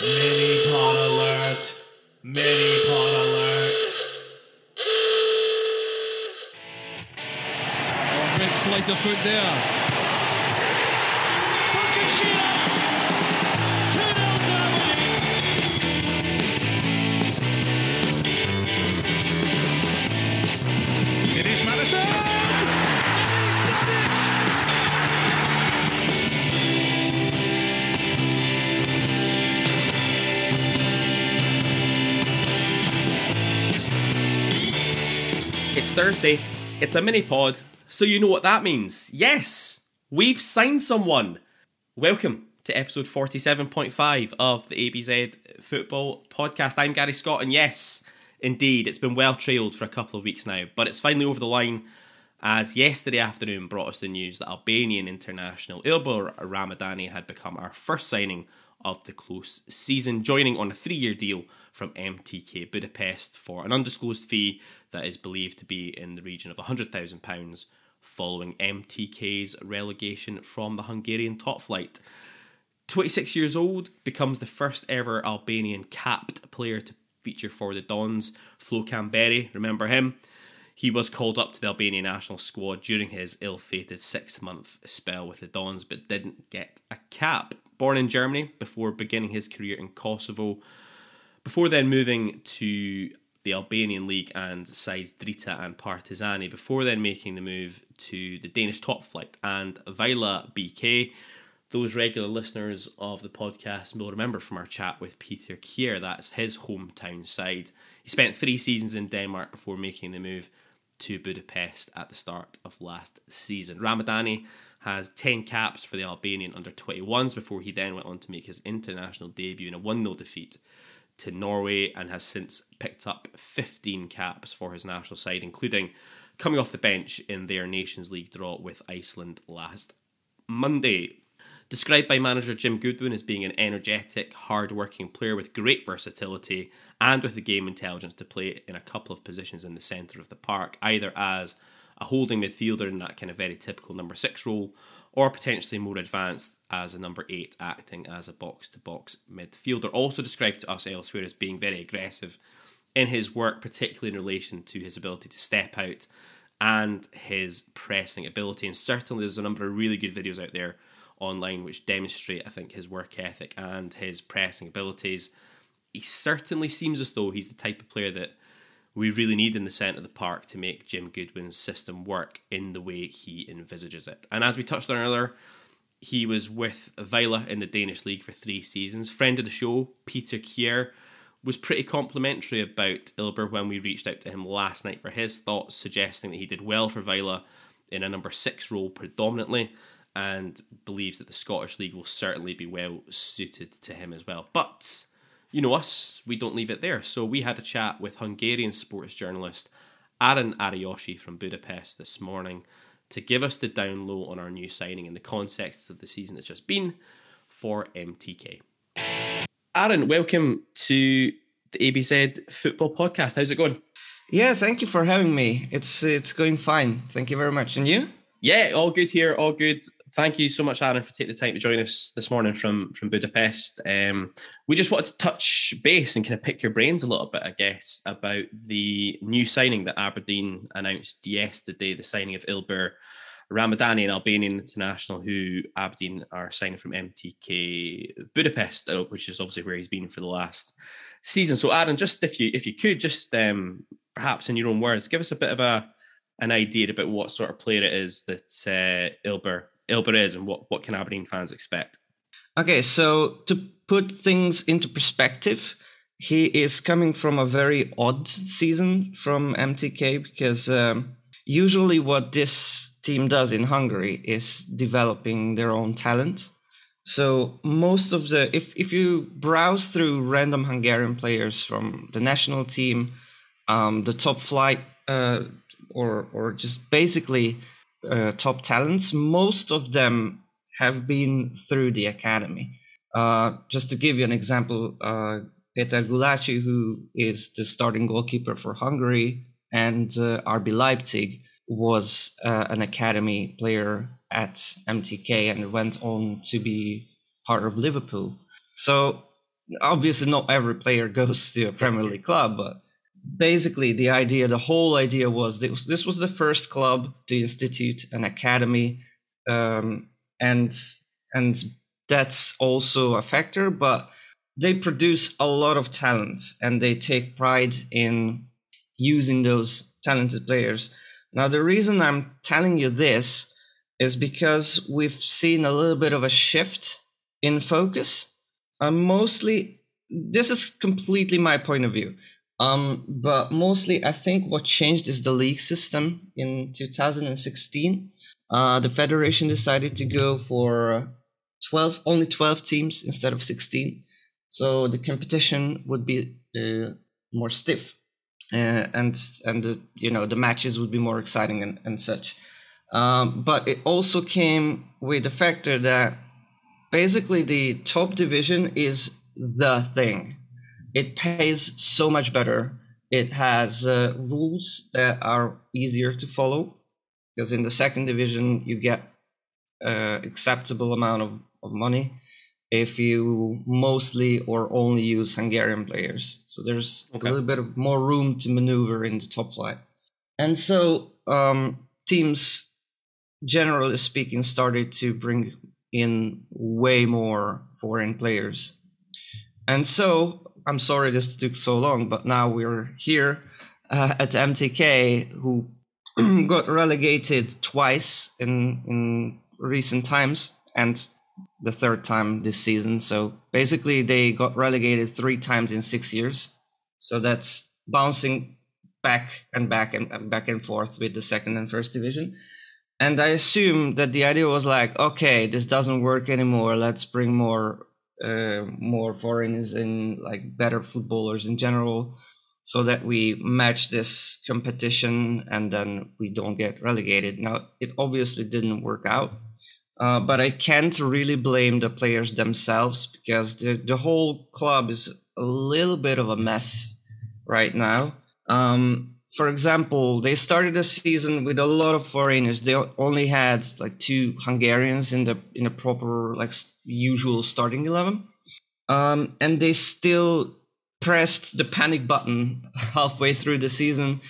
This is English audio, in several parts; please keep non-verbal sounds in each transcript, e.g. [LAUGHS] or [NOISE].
Mini pod alert. Mini pod alert. Oh, sleight of foot there. Fukushima! It's Thursday. It's a mini pod, so you know what that means. Yes, we've signed someone. Welcome to episode 47.5 of the ABZ Football Podcast. I'm Gary Scott, and yes, indeed, it's been well trailed for a couple of weeks now, but it's finally over the line as yesterday afternoon brought us the news that Albanian international Ylber Ramadani had become our first signing of the close season, joining on a three year deal from MTK Budapest for an undisclosed fee that is believed to be in the region of £100,000 following MTK's relegation from the Hungarian top flight. 26 years old, becomes the first ever Albanian capped player to feature for the Dons. Flo Kamberi, remember him? He was called up to the Albanian national squad during his ill fated six month spell with the Dons, but didn't get a cap. Born in Germany before beginning his career in Kosovo, before then moving to the Albanian league and sides Drita and Partizani, before then making the move to the Danish top flight and Vejle BK. Those regular listeners of the podcast will remember from our chat with Peter Kier, that's his hometown side. He spent three seasons in Denmark before making the move to Budapest at the start of last season. Ramadani has 10 caps for the Albanian under 21s before he then went on to make his international debut in a 1 0 defeat to Norway and has since picked up 15 caps for his national side, including coming off the bench in their Nations League draw with Iceland last Monday. Described by manager Jim Goodwin as being an energetic, hard working player with great versatility and with the game intelligence to play in a couple of positions in the centre of the park, either as a holding midfielder in that kind of very typical number six role, or potentially more advanced as a number eight, acting as a box to box midfielder. Also described to us elsewhere as being very aggressive in his work, particularly in relation to his ability to step out and his pressing ability. And certainly, there's a number of really good videos out there online which demonstrate, I think, his work ethic and his pressing abilities. He certainly seems as though he's the type of player that we really need in the centre of the park to make Jim Goodwin's system work in the way he envisages it. And as we touched on earlier, he was with Vejle in the Danish league for three seasons. Friend of the show, Peter Kier, was pretty complimentary about Ylber when we reached out to him last night for his thoughts, suggesting that he did well for Vejle in a number six role predominantly, and believes that the Scottish League will certainly be well suited to him as well. But you know us, we don't leave it there. So we had a chat with Hungarian sports journalist Aaron Ariyoshi from Budapest this morning to give us the down low on our new signing in the context of the season that's just been for MTK. Aaron, welcome to the ABZ Football Podcast. How's it going? Yeah, thank you for having me. It's it's going fine. Thank you very much. And you? Yeah, all good here, all good. Thank you so much, Aaron, for taking the time to join us this morning from from Budapest. Um, we just wanted to touch base and kind of pick your brains a little bit, I guess, about the new signing that Aberdeen announced yesterday, the signing of Ylber Ramadani, an Albanian international who Aberdeen are signing from MTK Budapest, uh, which is obviously where he's been for the last season. So, Aaron, just if you if you could just um, perhaps in your own words, give us a bit of a an idea about what sort of player it is that uh, Ylber Ylber is, and what what can Aberdeen fans expect? Okay, so to put things into perspective, he is coming from a very odd season from MTK because um, usually what this team does in Hungary is developing their own talent. So most of the if if you browse through random Hungarian players from the national team, um, the top flight, uh, or or just basically uh, top talents, most of them have been through the academy. Uh, just to give you an example, uh, Peter Gulácsi, who is the starting goalkeeper for Hungary and uh, RB Leipzig, was uh, an academy player at MTK and went on to be part of Liverpool. So obviously not every player [LAUGHS] goes to a Premier League club, but basically the idea, the whole idea was this, this was the first club to institute an academy, um, and and that's also a factor, but they produce a lot of talent and they take pride in using those talented players. Now, the reason I'm telling you this is because we've seen a little bit of a shift in focus. Um, mostly, this is completely my point of view. Um, but mostly, I think what changed is the league system in 2016. Uh, the federation decided to go for 12, only 12 teams instead of 16. So the competition would be uh, more stiff, uh, and and the, you know the matches would be more exciting and, and such. Um, but it also came with the factor that basically the top division is the thing. It pays so much better. It has uh, rules that are easier to follow because in the second division you get uh, acceptable amount of, of money if you mostly or only use Hungarian players. So there's Okay. a little bit of more room to maneuver in the top flight. And so um, teams, generally speaking, started to bring in way more foreign players. And so I'm sorry this took so long, but now we're here uh, at MTK, who [CLEARS THROAT] got relegated twice in in recent times, and the third time this season. So basically, they got relegated three times in six years. So that's bouncing back and back and and back and forth with the second and first division. And I assume that the idea was like, okay, this doesn't work anymore. Let's bring more uh, more foreigners and like better footballers in general, so that we match this competition and then we don't get relegated. Now, it obviously didn't work out. Uh, but I can't really blame the players themselves because the, the whole club is a little bit of a mess right now. Um, for example, they started the season with a lot of foreigners. They only had like two Hungarians in the in a proper like usual starting eleven, um, and they still pressed the panic button [LAUGHS] halfway through the season,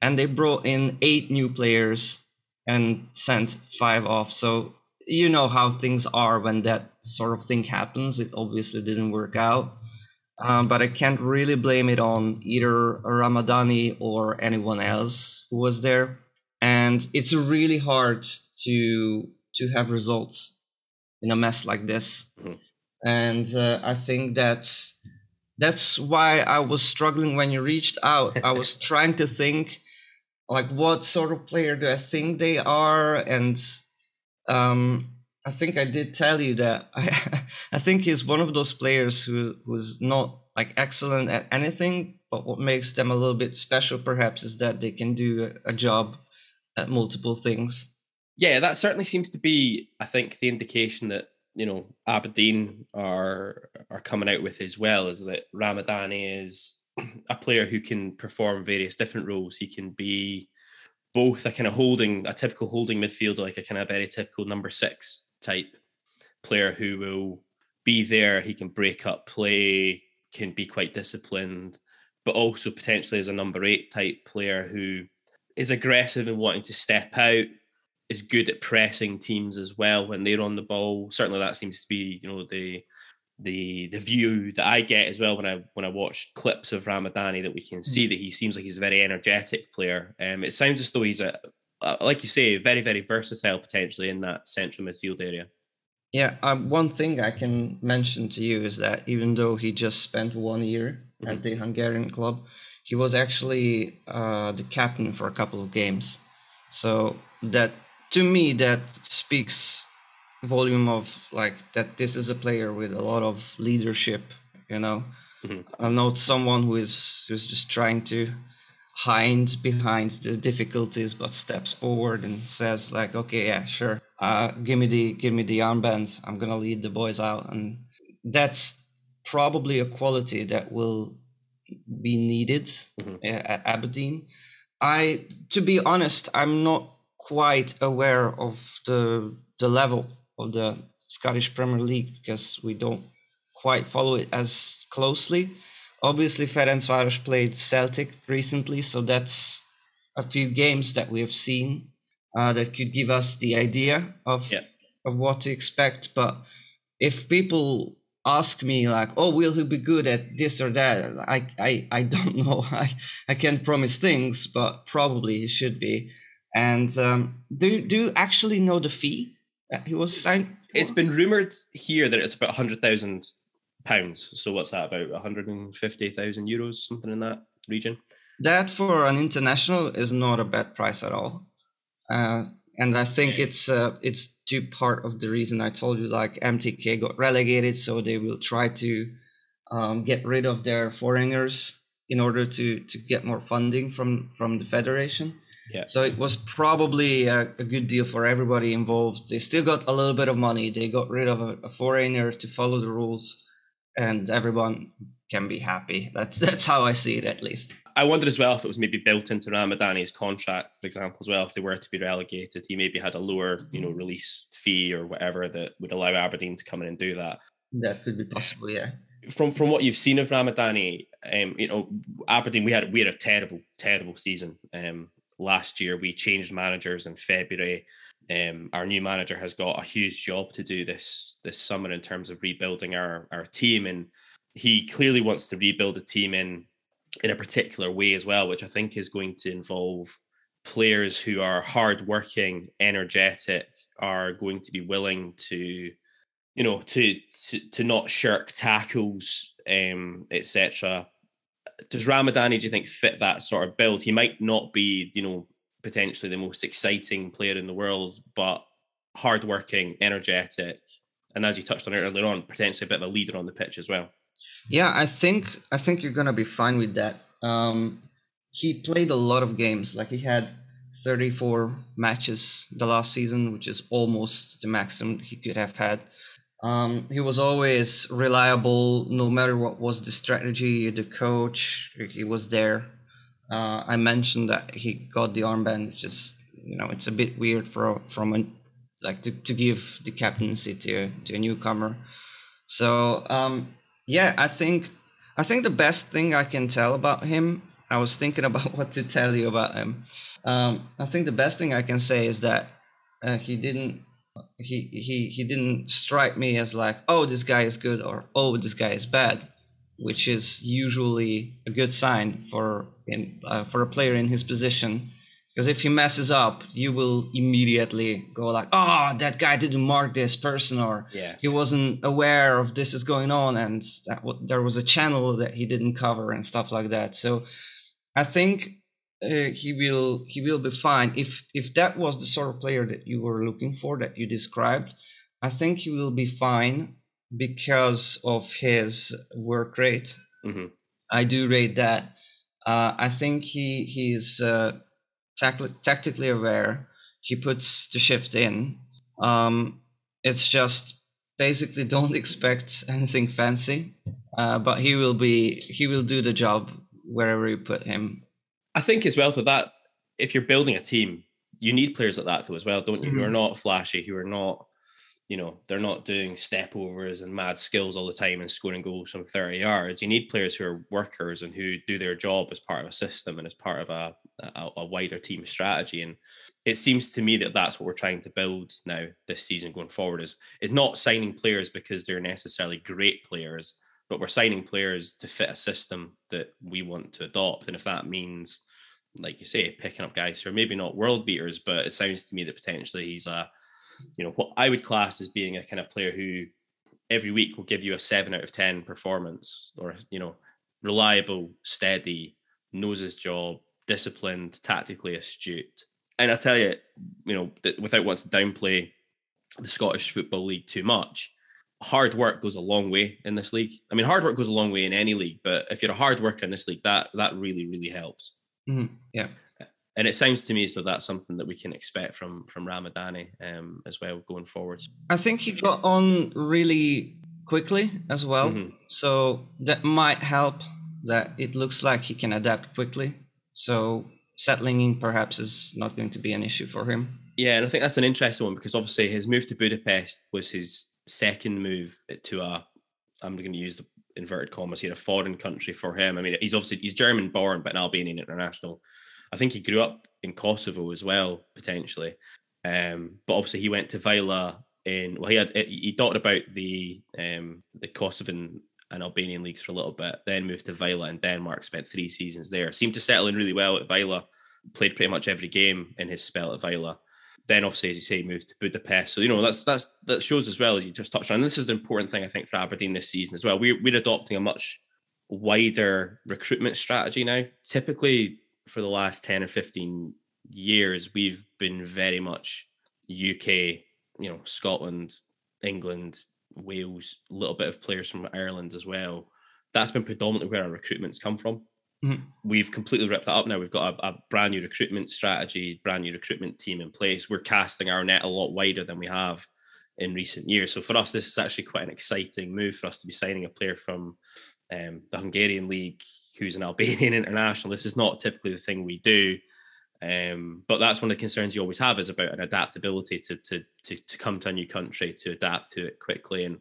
and they brought in eight new players and sent five off. So you know how things are when that sort of thing happens. It obviously didn't work out. Um, but I can't really blame it on either Ramadani or anyone else who was there. And it's really hard to to have results in a mess like this. Mhm. And uh, I think that's that's why I was struggling when you reached out. I was [LAUGHS] trying to think like what sort of player do I think they are and um I think I did tell you that [LAUGHS] I, I think he's one of those players who who's not like excellent at anything, but what makes them a little bit special perhaps is that they can do a, job at multiple things. Yeah, that certainly seems to be, I think, the indication that you know Aberdeen are are coming out with as well is that Ramadan is [CLEARS THROAT] a player who can perform various different roles. He can be both a kind of holding, a typical holding midfielder, like a kind of very typical number six type player who will be there. He can break up play, can be quite disciplined, but also potentially as a number eight type player who is aggressive and wanting to step out, is good at pressing teams as well when they're on the ball. Certainly, that seems to be you know the the the view that I get as well when I when I watch clips of Ramadani that we can see that he seems like he's a very energetic player. Um, it sounds as though he's a uh, like you say, very very versatile potentially in that central midfield area. Yeah, uh, one thing I can mention to you is that even though he just spent one year at the Hungarian club, he was actually uh, the captain for a couple of games. So that to me that speaks volume of like that this is a player with a lot of leadership. You know, Mhm. I'm not someone who is who's just trying to hide behind the difficulties but steps forward and says like okay yeah sure uh give me the give me the armband i'm gonna lead the boys out and that's probably a quality that will be needed Mhm. uh, at aberdeen i to be honest i'm not quite aware of the the level of the scottish premier league because we don't quite follow it as closely. Obviously, Ferencváros played Celtic recently, so that's a few games that we have seen uh, that could give us the idea of Yeah. of what to expect. But if people ask me like, "Oh, will he be good at this or that?" I I, I don't [LAUGHS] know. I I can't promise things, but probably he should be. And um, do do you actually know the fee that he was signed? for? It's been rumored here that it's about hundred thousand pounds. So what's that about? One hundred and fifty thousand euros, something in that region. that for an international is not a bad price at all. Uh, and I think Okay. it's uh, it's due part of the reason I told you like MTK got relegated, so they will try to um, get rid of their foreigners in order to to get more funding from from the federation. Yeah. So it was probably a, a good deal for everybody involved. They still got a little bit of money. They got rid of a, a foreigner to follow the rules, and everyone can be happy. That's that's how I see it, at least. I wondered as well if it was maybe built into Ramadani's contract, for example, as well. If they were to be relegated, he maybe had a lower, you know, release fee or whatever that would allow Aberdeen to come in and do that. That could be possible, yeah. From from what you've seen of Ramadani, um, you know, Aberdeen, we had we had a terrible, terrible season. Um, last year we changed managers in February. Um, our new manager has got a huge job to do this this summer in terms of rebuilding our our team, and he clearly wants to rebuild a team in in a particular way as well, which I think is going to involve players who are hardworking, energetic, are going to be willing to, you know, to to, to not shirk tackles, um, etc. Does Ramadani, do you think, fit that sort of build? He might not be, you know, potentially the most exciting player in the world, but hardworking, energetic, and as you touched on earlier on, potentially a bit of a leader on the pitch as well. Yeah, I think I think you're gonna be fine with that. Um, he played a lot of games. Like he had 34 matches the last season, which is almost the maximum he could have had. Um, he was always reliable, no matter what was the strategy, the coach. He was there. Uh, I mentioned that he got the armband, which is you know it's a bit weird for from a like to, to give the captaincy to to a newcomer. So um, yeah, I think I think the best thing I can tell about him. I was thinking [LAUGHS] about what to tell you about him. Um, I think the best thing I can say is that uh, he didn't he he he didn't strike me as like oh this guy is good or oh this guy is bad, which is usually a good sign for in uh, for a player in his position. Because if he messes up, you will immediately go like, "Oh, that guy didn't mark this person," or Yeah. he wasn't aware of this is going on and that w- there was a channel that he didn't cover and stuff like that so i think uh, he will he will be fine if if that was the sort of player that you were looking for that you described i think he will be fine because of his work rate hmm I do rate that. Uh, I think he he's uh, tac- tactically aware. He puts the shift in. Um, it's just basically don't [LAUGHS] expect anything fancy, uh, but he will be he will do the job wherever you put him. I think as well though that if you're building a team, you need players like that though as well, don't you? Who are not flashy, who are not, you know, they're not doing step overs and mad skills all the time and scoring goals from 30 yards. You need players who are workers and who do their job as part of a system and as part of a, a, a wider team strategy. And it seems to me that that's what we're trying to build now this season going forward is is not signing players because they're necessarily great players, but we're signing players to fit a system that we want to adopt. And if that means like you say, picking up guys who are maybe not world beaters, but it sounds to me that potentially he's a, you know, what I would class as being a kind of player who every week will give you a seven out of 10 performance or, you know, reliable, steady, knows his job, disciplined, tactically astute. And I tell you, you know, without wanting to downplay the Scottish Football League too much, hard work goes a long way in this league. I mean, hard work goes a long way in any league, but if you're a hard worker in this league, that that really, really helps Mhm, Yeah. And it sounds to me as though that's something that we can expect from from Ramadani um, as well going forward. I think he got on really quickly as well. Mhm. So that might help that it looks like he can adapt quickly. So settling in perhaps is not going to be an issue for him. Yeah, and I think that's an interesting one because obviously his move to Budapest was his second move to a I'm going to use the inverted commas here, a foreign country for him. I mean, he's obviously he's German born, but an Albanian international. I think he grew up in Kosovo as well, potentially. Um, but obviously he went to Vejle in well, he had he talked about the um, the Kosovan and Albanian leagues for a little bit, then moved to Vejle in Denmark, spent three seasons there. Seemed to settle in really well at Vejle, played pretty much every game in his spell at Vejle. Then obviously, as you say, moved to Budapest. So you know that's that's that shows as well as you just touched on. And this is the important thing I think for Aberdeen this season as well. We're we're adopting a much wider recruitment strategy now. Typically, for the last ten or fifteen years, we've been very much UK, you know, Scotland, England, Wales, a little bit of players from Ireland as well. That's been predominantly where our recruitment's come from. Mhm. We've completely ripped that up now. We've got a, a brand new recruitment strategy, brand new recruitment team in place. We're casting our net a lot wider than we have in recent years. So for us, this is actually quite an exciting move for us to be signing a player from um, the Hungarian league who's an Albanian [LAUGHS] international. This is not typically the thing we do. Um, but that's one of the concerns you always have is about an adaptability to, to to to come to a new country to adapt to it quickly. And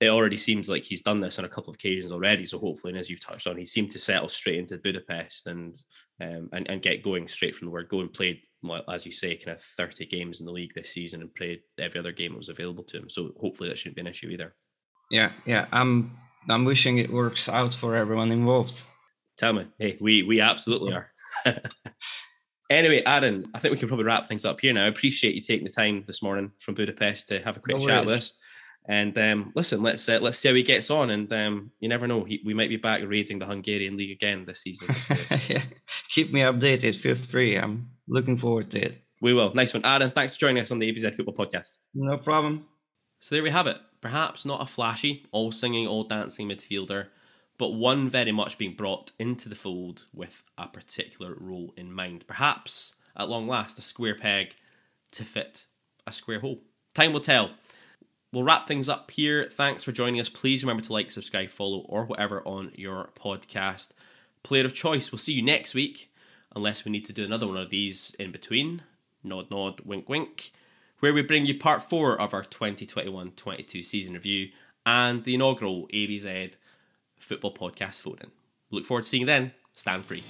it already seems like he's done this on a couple of occasions already. So hopefully, and as you've touched on, he seemed to settle straight into Budapest and um, and, and get going straight from the word go and played, well, as you say, kind of 30 games in the league this season and played every other game that was available to him. So hopefully that shouldn't be an issue either. Yeah, yeah. I'm I'm wishing it works out for everyone involved. Tell me, hey, we we absolutely are. [LAUGHS] anyway, Aaron, I think we can probably wrap things up here now. I appreciate you taking the time this morning from Budapest to have a quick No chat with us. And um, listen, let's uh, let's see how he gets on. And um, you never know, he, we might be back raiding the Hungarian league again this season. [LAUGHS] Yeah. [LAUGHS] Keep me updated. Feel free. I'm looking forward to it. we will. Nice one, Aaron. Thanks for joining us on the ABZ Football Podcast. No problem. So there we have it. Perhaps not a flashy, all singing, all dancing midfielder, but one very much being brought into the fold with a particular role in mind. Perhaps, at long last, a square peg to fit a square hole. Time will tell. We'll wrap things up here. Thanks for joining us. Please remember to like, subscribe, follow, or whatever on your podcast player of choice. We'll see you next week, unless we need to do another one of these in between. Nod, nod, wink, wink where we bring you part four of our 2021 22 season review and the inaugural ABZ football podcast phone in. Look forward to seeing you then. Stand free.